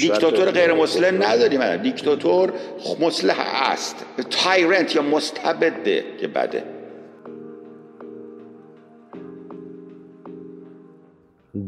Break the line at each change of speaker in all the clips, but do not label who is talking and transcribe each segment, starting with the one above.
دیکتاتور غیر مصلح نداریم. دیکتاتور مصلح است. tyrant یا مستبده که بده.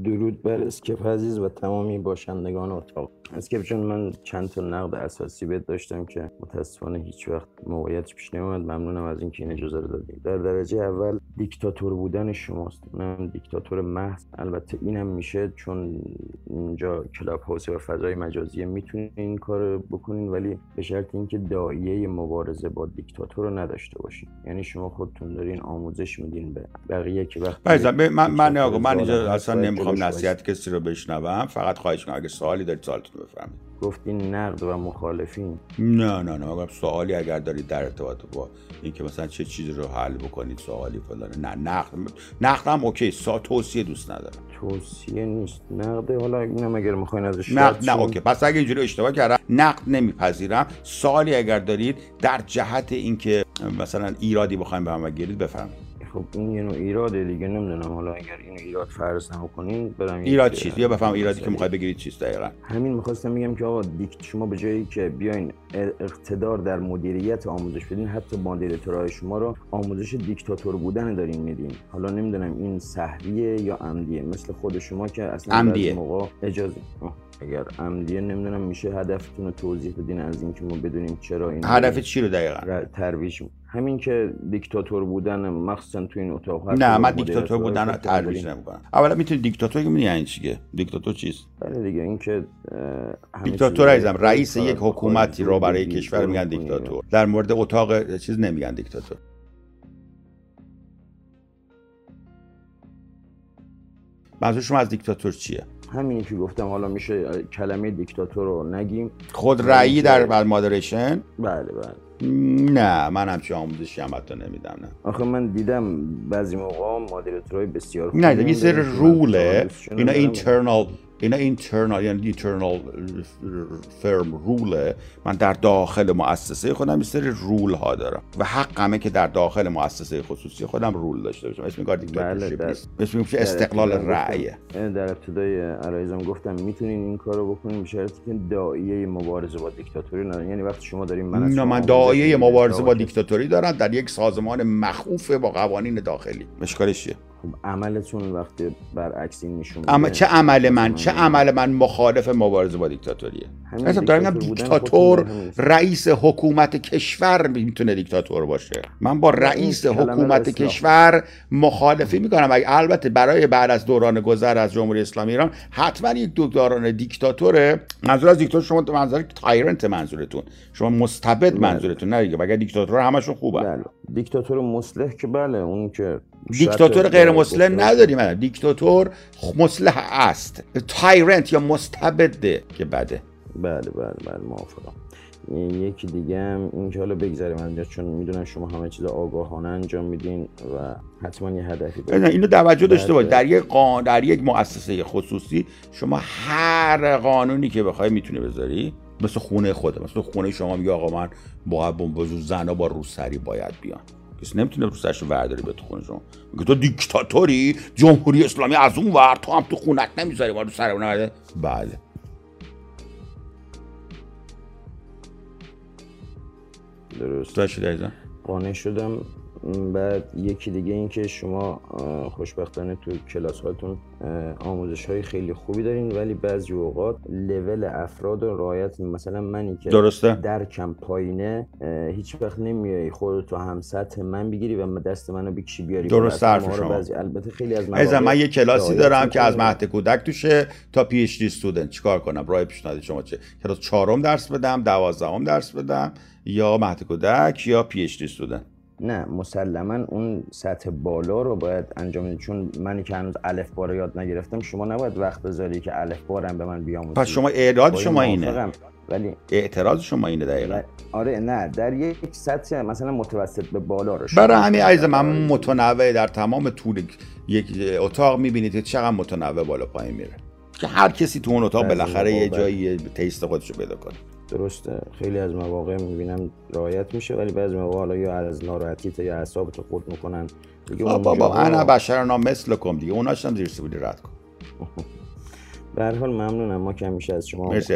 درود بر اسکپ عزیز و تمامی باشندگان اتاق. اسکپ چون من چند تا نقد اساسی بهت داشتم که متاسفانه هیچ وقت موقعیت پیش نمیاد ممنونم از اینکه این اجازه رو دادیم در درجه اول دیکتاتور بودن شماست. اونم دیکتاتور محض. البته اینم میشه چون اینجا کلاب هاوس و فضای مجازی می‌تونین این کار بکنین ولی به شرط اینکه دایه مبارزه با دیکتاتور رو نداشته باشین. یعنی شما خودتون دارین آموزش میدین به بقیه که وقتی
من من من, من اینجا اصلا نمی‌خوام نصیحت کسی رو بشنوم. فقط خواهش می‌کنم اگه سوالی دارید سوالتون بفرمایید
گفتین نقد و مخالفین.
نه نه نه. سوالی اگر دارید در ارتباط با اینکه مثلا چه چیزی رو حل بکنید سوالی فلان نه نقد نقد هم okay. سا توصیه دوست ندارم.
توصیه نیست. نقد حالا اینم اگر می‌خواین ازش
نقد نه okay. پس اگه اینجوری اشتباه کردم نقد نمیپذیرم. سوالی اگر دارید در جهت اینکه مثلا ایرادی بخوایم به من بگیرید بفرمایید.
خب این یه نوع ایراده دیگه نمی‌دونم. حالا اگر اینو ایراد فرض نکنین برم
ایراد چیست؟ یا بفهم ایرادی که می‌خوای بگیرید چیست دقیقا؟
همین می‌خواستم بگم که آقا شما به جای اینکه بیاین اقتدار در مدیریت آموزش بدین حتی moderator های شما رو آموزش دیکتاتور بودن دارین میدین. حالا نمی‌دونم این سهویه یا عمدیه. مثل خود شما که اصلا
عمدیه.
موقع اجازه. اگر عمدیه نمی‌دونم میشه هدفتون رو توضیح بدین از اینکه ما بدونیم چرا این
هدف چی رو دقیقا؟
ترویج همین که دیکتاتور بودن مخصوصا تو این اتاق
نه من دیکتاتور بودن رو ترویج نمی‌کنم. اولا می‌تونی دیکتاتور که یعنی چیه دیکتاتور چیست؟
بله دیگه این که
دیکتاتور عزیزم رئیس یک حکومتی رو برای کشور میگن. دیکتاتور. در مورد اتاق چیز نمیگن دیکتاتور. منظور شما از دیکتاتور چیه؟
همینی که گفتم حالا میشه کلمه دیکتاتور رو نگیم.
خود رأیی در مادریشن
بله بله.
نه من همچه آموزشی هم حتی نمیدم نه.
آخه من دیدم بعضی موقع مادریتورهای بسیار
نه یه سر روله اینا اینترنال اینا اینترنال یعنی اینترنال فرم روله من در داخل مؤسسه خودم سری رول ها دارم و حقمه که در داخل مؤسسه خصوصی خودم رول داشته باشم. اسم کار دیکتاتورشیپ بله اسم استقلال رأیه.
در ابتدای عرایزم گفتم می‌تونین این کارو بکنین به که دایه مبارزه با دیکتاتوری ندارین یعنی وقتی شما دارین من
نه من دایه مبارزه با دیکتاتوری دارم در یک سازمان مخوف با قوانین داخلی. اشکالش چیه؟
عملتون وقتی برعکس این نشون
اما چه عمل من؟ چه عمل من مخالف مبارزه با دیکتاتوریه؟ مثلا دارم دیکتاتور رئیس حکومت کشور می‌تونه دیکتاتور باشه. من با رئیس حکومت کشور مخالفی می‌کنم. البته برای بعد از دوران گذر از جمهوری اسلامی ایران حتما یک دوران دیکتاتوره منظور از دیکتاتور شما منظور تایرنت منظورتون. شما مستبد بله. منظورتون نه دیگه مگر دیکتاتور همشون خوبه.
بله. دیکتاتور مصلح که بله اون که
دیکتاتور غیر مسلم نداریم. دیکتاتور مسلح است. تایرنت یا مستبده که بده.
بله بله بله موافقم یکی دیگه هم این که حالا بگذاریم اینجا چون می‌دونم شما همه چیز آگاهانه انجام میدین و حتما یه هدفی دارید.
اینو توجه داشته باشید. در یک قان... در یک مؤسسه خصوصی شما هر قانونی که بخوای می‌تونی بذاری. مثل خونه خوده مثل خونه شما میگه آقا من با زن زنا با روسری باید بیان کسی نمی‌تونه رو سرش ورداری به تو خونه شما. میگه تو دیکتاتوری؟ جمهوری اسلامی از اون ور تو هم تو خونت نمی‌ذاری ما رو سر اون بله.
درست.
داشتی
قانع شدم. بعد یکی دیگه این که شما خوشبختانه تو کلاس هاتون آموزش های خیلی خوبی دارین ولی بعضی اوقات لول افراد و رایت مثلا منی که
درسته.
درکم پایینه هیچ وقت نمیای خودتو هم سطح من بگیری و دست منو بکشی بیاری؟
درست حرف شما.
بعضی البته خیلی از
من من یه کلاسی دارم که از مهد کودک توشه تا پی اچ دی استودنت. چیکار کنم؟ راه پیشنهاد شما چه کلاس چهارم درس بدم دوازدهم درس بدم یا مهد کودک یا پی اچ دی استودنت.
نه مسلما اون سطح بالا رو باید انجام بدید چون منی که هنوز الف بار یاد نگرفتم شما نباید وقت بذاری که الف بارم به من بیاموزی.
پس شما اعداد شما اینه؟
ولی
اعتراض شما اینه دقیقا؟
آره نه. در یک سطح مثلا متوسط به بالا رو
برای همین عیز من متنوع در تمام طول یک اتاق می‌بینید که چقدر متنوع بالا پایین میره. که هر کسی تو اون اتاق بالاخره یه جایی تیست خودشو پیدا کنه.
درسته. خیلی از مواقع می‌بینم رعایت میشه ولی بعضی مواقع حالا یا از ناراحتی تا یا اعصاب تو خورد می‌کنن.
دیگه بابا انا بشر مثل کم دیگه. اوناش هم زیر رد کن.
به هر حال ممنونم. ما که همیشه از شما
مرسی